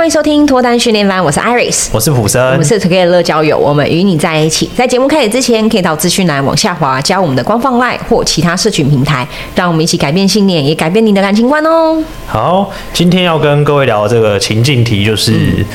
欢迎收听脱单训练班，我是 Iris，我是普生，我们是 Together 乐交友，我们与你在一起。在节目开始之前，可以到资讯栏往下滑，加我们的官方 LINE 或其他社群平台，让我们一起改变信念，也改变你的感情观哦。好，今天要跟各位聊的这个情境题就是。嗯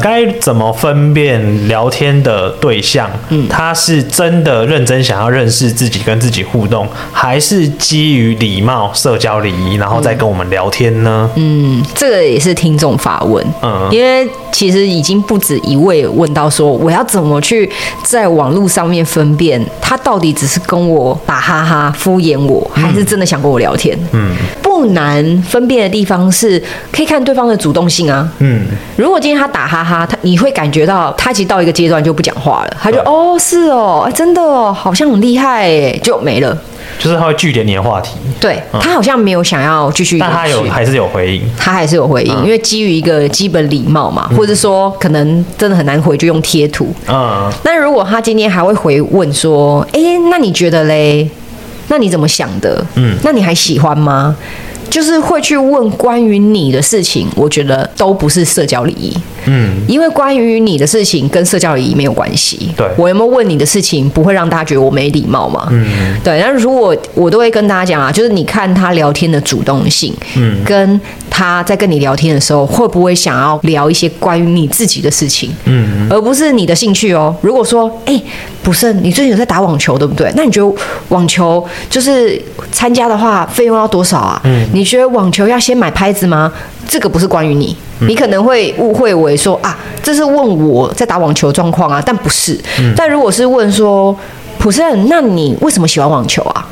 该怎么分辨聊天的对象？嗯，他是真的认真想要认识自己，跟自己互动，还是基于礼貌、社交礼仪，然后再跟我们聊天呢？嗯，这个也是听众发问。嗯，因为其实已经不止一位问到说，我要怎么去在网络上面分辨他到底只是跟我打哈哈、敷衍我，还是真的想跟我聊天？嗯，不难分辨的地方是可以看对方的主动性啊。嗯，如果今天他打哈哈。他他你会感觉到他其实到一个阶段就不讲话了，他就哦是哦，真的哦，好像很厉害哎，就没了。就是他会句点你的话题，对，他好像没有想要继续，但他有还是有回应，他还是有回应，因为基于一个基本礼貌嘛，或者说可能真的很难回，就用贴图。嗯，那如果他今天还会回问说，哎，那你觉得嘞？那你怎么想的？嗯，那你还喜欢吗？就是会去问关于你的事情，我觉得都不是社交礼仪。嗯，因为关于你的事情跟社交礼仪没有关系。对，我有没有问你的事情，不会让大家觉得我没礼貌嘛？嗯，对。那如果我都会跟大家讲啊，就是你看他聊天的主动性，嗯，跟他在跟你聊天的时候，会不会想要聊一些关于你自己的事情？嗯，而不是你的兴趣哦。如果说，哎、欸，不是，你最近有在打网球，对不对？那你觉得网球就是参加的话，费用要多少啊？嗯。你觉得网球要先买拍子吗？这个不是关于你，你可能会误会为说啊，这是问我在打网球状况啊，但不是。嗯、但如果是问说，普胜，那你为什么喜欢网球啊？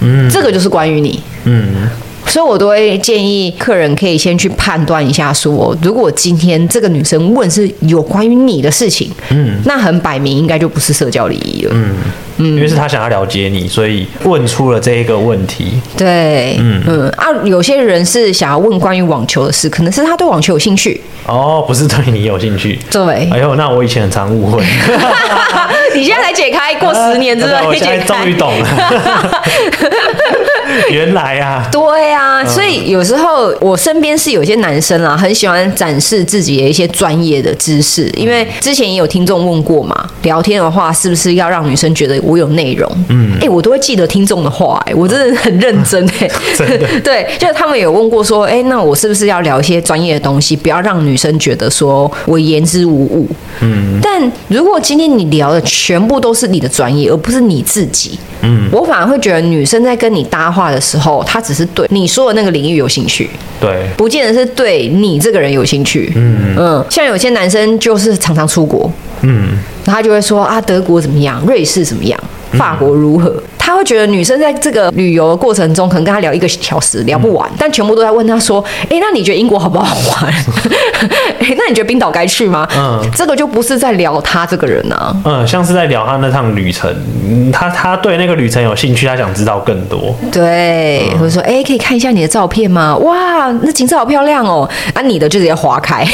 嗯，这个就是关于你。嗯。所以，我都会建议客人可以先去判断一下，说，如果今天这个女生问是有关于你的事情，嗯，那很摆明应该就不是社交礼仪了，嗯。嗯，因为是他想要了解你，所以问出了这一个问题。对，嗯。嗯。啊，有些人是想要问关于网球的事，可能是他对网球有兴趣，哦，不是对你有兴趣。对，哎呦，那我以前很常误会，你现在才解开，过十年之后，啊，我现在终于懂了。原来啊，对啊，所以有时候我身边是有些男生啊，很喜欢展示自己的一些专业的知识，因为之前也有听众问过嘛，聊天的话是不是要让女生觉得我有内容？嗯，哎，我都会记得听众的话，哎，我真的很认真，哎，真的，对，就是他们有问过说，哎，那我是不是要聊一些专业的东西，不要让女生觉得说我言之无物？嗯，但如果今天你聊的全部都是你的专业，而不是你自己，嗯，我反而会觉得女生在跟你搭话的时候，他只是对你说的那个领域有兴趣，对，不见得是对你这个人有兴趣。嗯。嗯，像有些男生就是常常出国，嗯，他就会说啊，德国怎么样，瑞士怎么样，法国如何。嗯他会觉得女生在这个旅游的过程中，可能跟他聊一个小时聊不完，嗯、但全部都在问他说：“哎、欸，那你觉得英国好不好玩？哎、欸，那你觉得冰岛该去吗？”嗯，这个就不是在聊他这个人啊，嗯，像是在聊他那趟旅程，他他对那个旅程有兴趣，他想知道更多。对，或者、嗯、说：“哎、欸，可以看一下你的照片吗？哇，那景色好漂亮哦。”啊，你的就直接划开。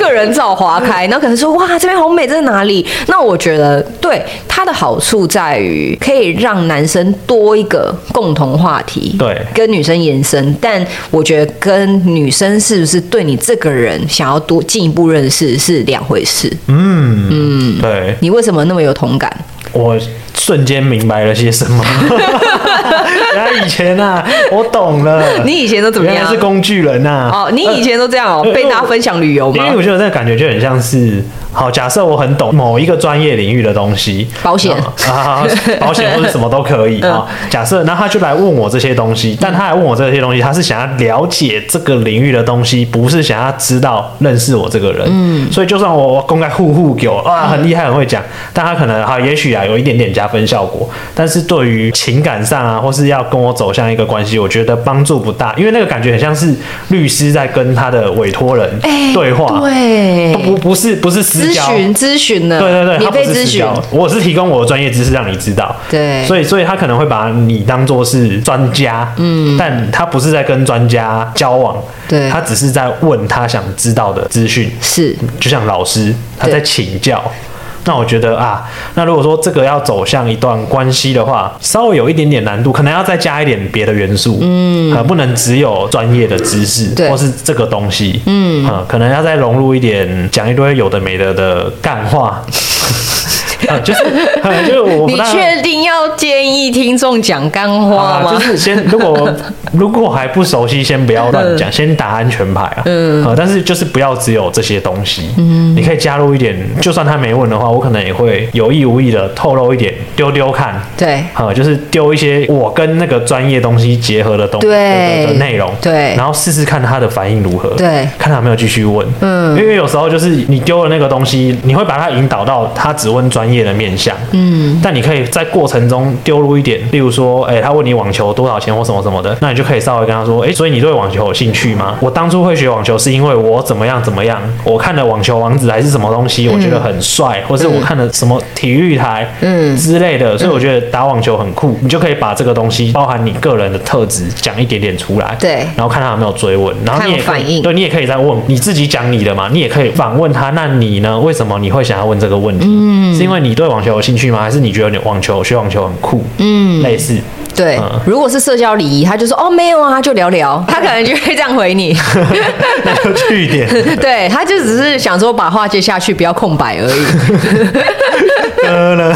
个人照划开，然后可能说哇，这边好美，这是哪里？那我觉得对它的好处在于可以让男生多一个共同话题，对，跟女生延伸。但我觉得跟女生是不是对你这个人想要多进一步认识是两回事。嗯嗯，对，你为什么那么有同感？我瞬间明白了些什么。原来以前啊，我懂了。你以前都怎么样？原来是工具人啊。哦，你以前都这样哦，被大家分享旅游吗？因为我觉得那个感觉就很像是。好，假设我很懂某一个专业领域的东西，保险啊，保险或者什么都可以 啊。假设，那他就来问我这些东西，但他来问我这些东西，他是想要了解这个领域的东西，不是想要知道认识我这个人。嗯，所以就算我公开呼呼给我啊，很厉害，很会讲，但他可能哈，也许啊有一点点加分效果，但是对于情感上啊，或是要跟我走向一个关系，我觉得帮助不大，因为那个感觉很像是律师在跟他的委托人对话，对，不不是不是。咨询咨询的，对对对，免费咨询，我是提供我的专业知识让你知道，对，所以所以他可能会把你当做是专家，嗯，但他不是在跟专家交往，对，他只是在问他想知道的资讯，是，就像老师他在请教，那我觉得啊，那如果说这个要走向一段关系的话，稍微有一点点难度，可能要再加一点别的元素，嗯，不能只有专业的知识，对。或是这个东西，嗯，可能要再融入一点讲一堆有的没的的干话。啊，就是，就是我。你确定要建议听众讲干话吗？就是先，如果如果还不熟悉，先不要乱讲，先打安全牌啊。嗯啊。但是就是不要只有这些东西。嗯。你可以加入一点，就算他没问的话，我可能也会有意无意的透露一点，丢丢看。对。啊，就是丢一些我跟那个专业东西结合的东西的内容。对。然后试试看他的反应如何。对。看他有没有继续问。嗯。因为有时候就是你丢了那个东西，你会把他引导到他只问专业的面向，嗯，但你可以在过程中丢入一点，例如说，哎、欸，他问你网球多少钱或什么什么的，那你就可以稍微跟他说，哎、欸，所以你对网球有兴趣吗？我当初会学网球是因为我怎么样怎么样，我看了网球王子还是什么东西，我觉得很帅，嗯、或是我看了什么体育台，嗯。之类的，所以我觉得打网球很酷，你就可以把这个东西包含你个人的特质讲一点点出来，对，然后看他有没有追问，然后你也反应，对，你也可以再问你自己讲你的嘛，你也可以反问他，那你呢？为什么你会想要问这个问题？嗯，是因为你对网球有兴趣吗？还是你觉得你网球学网球很酷？嗯，类似。对，嗯、如果是社交礼仪，他就说哦没有啊，就聊聊，他可能就会这样回你。那就去一点。对，他就只是想说把话接下去，不要空白而已。得了，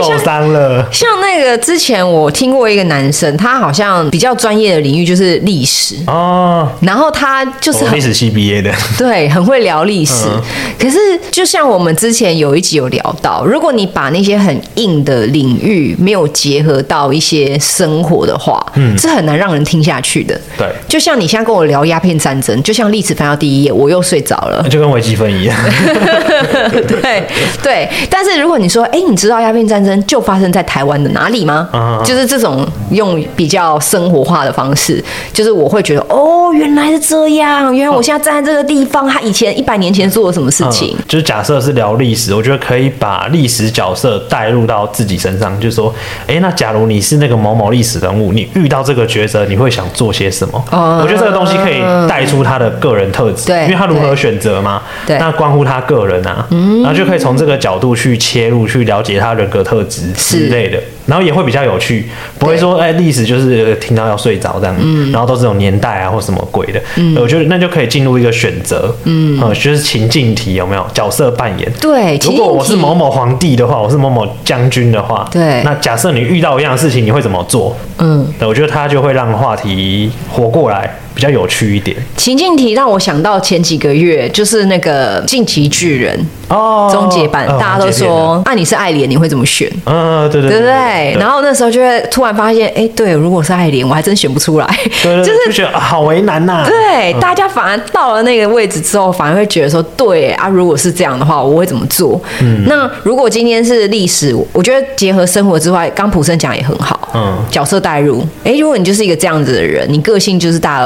受伤了。像那个之前我听过一个男生，他好像比较专业的领域就是历史哦，然后他就是历史系毕业的，对，很会聊历史。嗯、可是就像我们之前有一集有聊到，如果你把那些很硬的领域没有结合到一些生活的话，嗯，是很难让人听下去的。对，就像你现在跟我聊鸦片战争，就像历史翻到第一页，我又睡着了，就跟微积分一样。对对，但是如果你说，哎，你知道鸦片战争就发生在台湾的哪里吗？嗯、就是这种用比较生活化的方式，就是我会觉得，哦，原来是这样，原来我现在站在这个地方，他以前一百年前做了什么事情？嗯、就是假设是聊历史，我觉得可以把历史角色带入到自己身上，就是说，哎，那假如你是那个某某历史人物，你遇到这个抉择，你会想做些什么？嗯、我觉得这个东西可以带出他的个人特质，对，因为他如何选择嘛，对，那关乎他个人啊，嗯，然后就可以从这个角度去切入，去了解他人格特质之类的，然后也会比较有趣，不会说哎，历史就是听到要睡着这样，嗯，然后都是这种年代啊或什么鬼的，嗯，我觉得那就可以进入一个选择，嗯，就是情境题有没有？角色扮演？对，如果我是某某皇帝的话，我是某某将军的话，对，那假设你遇到一样的事情，你会怎么做？嗯，我觉得他就会让话题活过来。比较有趣一点，情境题让我想到前几个月就是那个进击巨人哦，终结版，大家都说，啊，你是爱莲，你会怎么选？嗯，对对对对。然后那时候就会突然发现，哎，对，如果是爱莲，我还真选不出来。对，就是觉得好为难呐。对，大家反而到了那个位置之后，反而会觉得说，对啊，如果是这样的话，我会怎么做？嗯，那如果今天是历史，我觉得结合生活之外，刚普生讲也很好，嗯，角色代入，哎，如果你就是一个这样子的人，你个性就是大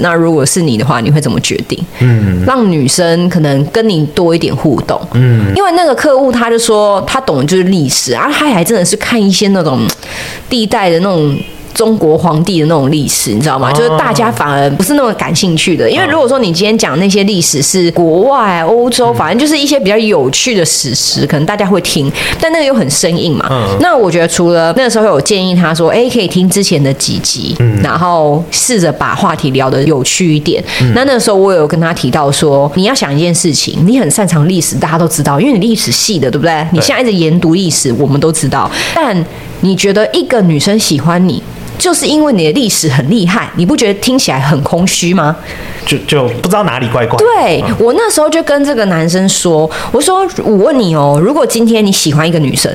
那如果是你的话，你会怎么决定？嗯，让女生可能跟你多一点互动。嗯，因为那个客户他就说他懂的就是历史，啊他还真的是看一些那种地带的那种。中国皇帝的那种历史，你知道吗？就是大家反而不是那么感兴趣的，因为如果说你今天讲那些历史是国外、欧洲，反正就是一些比较有趣的史实，可能大家会听，但那个又很生硬嘛。那我觉得除了那个时候有建议他说，哎，可以听之前的几集，然后试着把话题聊得有趣一点。那那个时候我有跟他提到说，你要想一件事情，你很擅长历史，大家都知道，因为你历史系的，对不对？你现在一直研读历史，我们都知道。但你觉得一个女生喜欢你？就是因为你的历史很厉害，你不觉得听起来很空虚吗？就就不知道哪里怪怪。对，我那时候就跟这个男生说：“我说我问你哦，如果今天你喜欢一个女生，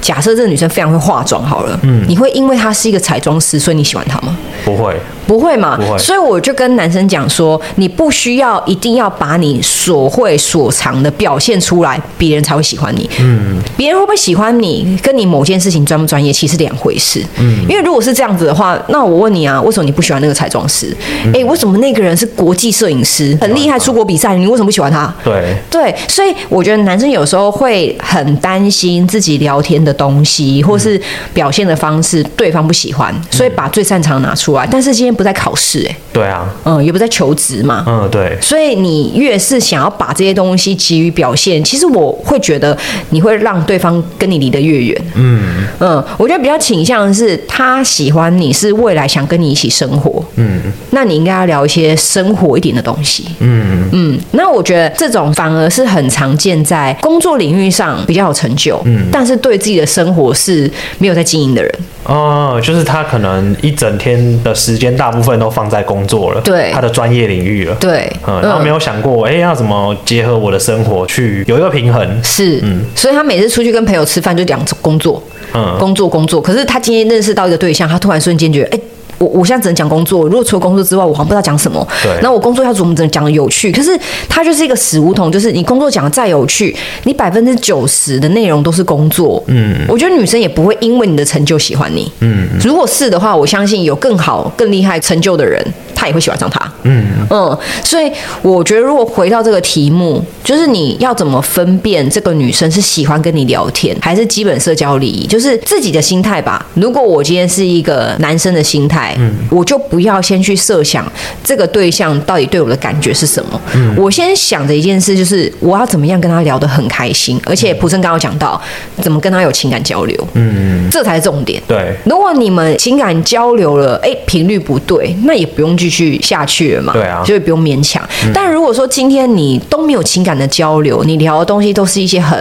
假设这个女生非常会化妆，好了，嗯，你会因为她是一个彩妆师，所以你喜欢她吗？不会。”不会嘛？不会。所以我就跟男生讲说，你不需要一定要把你所会所长的表现出来，别人才会喜欢你。嗯。别人会不会喜欢你，跟你某件事情专不专业，其实两回事。嗯。因为如果是这样子的话，那我问你啊，为什么你不喜欢那个彩妆师？哎、嗯，为什么那个人是国际摄影师，很厉害，出国比赛，你为什么不喜欢他？对。对，所以我觉得男生有时候会很担心自己聊天的东西，或是表现的方式，对方不喜欢，所以把最擅长拿出来。但是今天。不在考试，哎，对啊，嗯，也不在求职嘛，嗯，对，所以你越是想要把这些东西急于表现，其实我会觉得你会让对方跟你离得越远，嗯。嗯，我觉得比较倾向的是他喜欢你是未来想跟你一起生活，嗯，那你应该要聊一些生活一点的东西，嗯。嗯，那我觉得这种反而是很常见在工作领域上比较有成就，嗯，但是对自己的生活是没有在经营的人。哦，就是他可能一整天的时间大部分都放在工作了，对他的专业领域了，对，嗯，然后没有想过，哎、要怎么结合我的生活去有一个平衡？是，嗯，所以他每次出去跟朋友吃饭就讲工作，嗯，工作工作。可是他今天认识到一个对象，他突然瞬间觉得，哎、欸。我我现在只能讲工作，如果除了工作之外，我好像不知道讲什么。对。那我工作要怎么怎么讲的有趣？可是它就是一个死胡同，就是你工作讲的再有趣，你百分之九十的内容都是工作。嗯。我觉得女生也不会因为你的成就喜欢你。嗯。如果是的话，我相信有更好、更厉害成就的人，他也会喜欢上他。嗯。嗯。所以我觉得，如果回到这个题目，就是你要怎么分辨这个女生是喜欢跟你聊天，还是基本社交礼仪？就是自己的心态吧。如果我今天是一个男生的心态。嗯，我就不要先去设想这个对象到底对我的感觉是什么。嗯，我先想着一件事就是我要怎么样跟他聊得很开心，而且普森刚刚讲到怎么跟他有情感交流。嗯，这才是重点。对，如果你们情感交流了，哎，频率不对，那也不用继续下去了嘛。对啊，就不用勉强。但如果说今天你都没有情感的交流，你聊的东西都是一些很。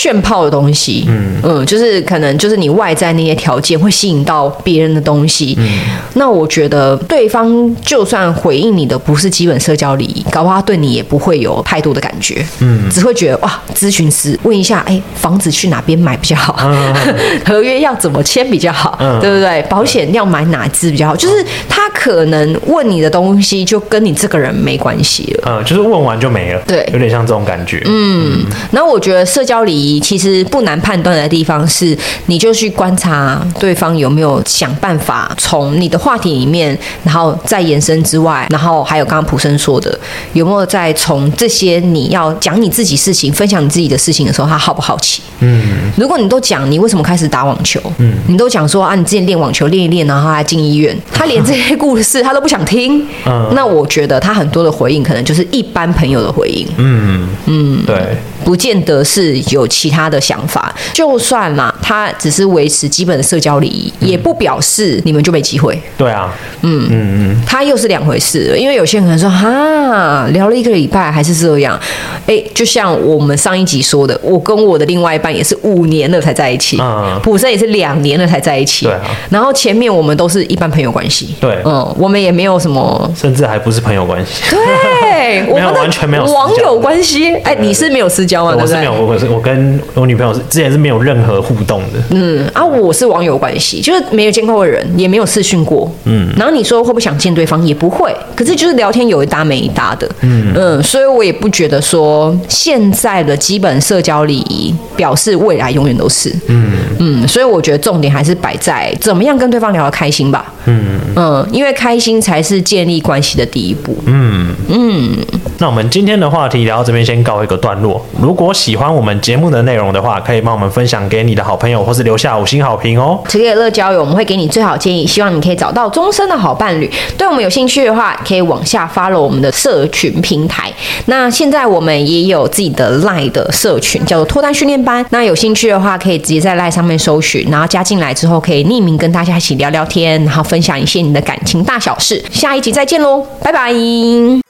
炫炮的东西，嗯。嗯，就是可能就是你外在那些条件会吸引到别人的东西，嗯，那我觉得对方就算回应你的不是基本社交礼仪，搞不好他对你也不会有太多的感觉，嗯，只会觉得哇，咨询师问一下，哎、欸，房子去哪边买比较好？嗯、合约要怎么签比较好？嗯，对不对？保险要买哪支比较好？就是他可能问你的东西就跟你这个人没关系了，嗯，就是问完就没了，对，有点像这种感觉，嗯，然后我觉得社交礼仪。其实不难判断的地方是，你就去观察对方有没有想办法从你的话题里面，然后再延伸之外，然后还有刚刚普森说的，有没有在从这些你要讲你自己事情、分享你自己的事情的时候，他好不好奇？嗯，如果你都讲你为什么开始打网球，嗯，你都讲说啊，你之前练网球练一练，然后还进医院，他连这些故事他都不想听，嗯，那我觉得他很多的回应可能就是一般朋友的回应，嗯嗯，对。不见得是有其他的想法，就算嘛，他只是维持基本的社交礼仪，嗯，也不表示你们就没机会。对啊，嗯嗯嗯，他又是两回事。因为有些人可能说，哈，聊了一个礼拜还是这样。哎，就像我们上一集说的，我跟我的另外一半也是五年了才在一起，嗯，普生也是两年了才在一起。对啊，然后前面我们都是一般朋友关系。对，嗯，我们也没有什么，甚至还不是朋友关系。对，我们完全没有网友关系。哎，你是没有私交吗？我是没有，我是我跟我女朋友是之前是没有任何互动的。嗯啊，我是网友关系，就是没有见过的人，也没有视讯过。嗯，然后你说会不会想见对方，也不会。可是就是聊天有一搭没一搭的。嗯嗯，所以我也不觉得说现在的基本社交礼仪表示未来永远都是。嗯嗯，所以我觉得重点还是摆在怎么样跟对方聊得开心吧。嗯嗯，因为开心才是建立关系的第一步。嗯嗯，那我们今天的话题聊到这边先告一个段落。如果喜欢我们节目的内容的话，可以帮我们分享给你的好朋友，或是留下五星好评哦。这个乐交友，我们会给你最好建议，希望你可以找到终身的好伴侣。对我们有兴趣的话，可以往下 follow 我们的社群平台。那现在我们也有自己的 LINE 的社群，叫做脱单训练班。那有兴趣的话，可以直接在 LINE 上面搜寻，然后加进来之后，可以匿名跟大家一起聊聊天，然后分享一些你的感情大小事。下一集再见喽，拜拜。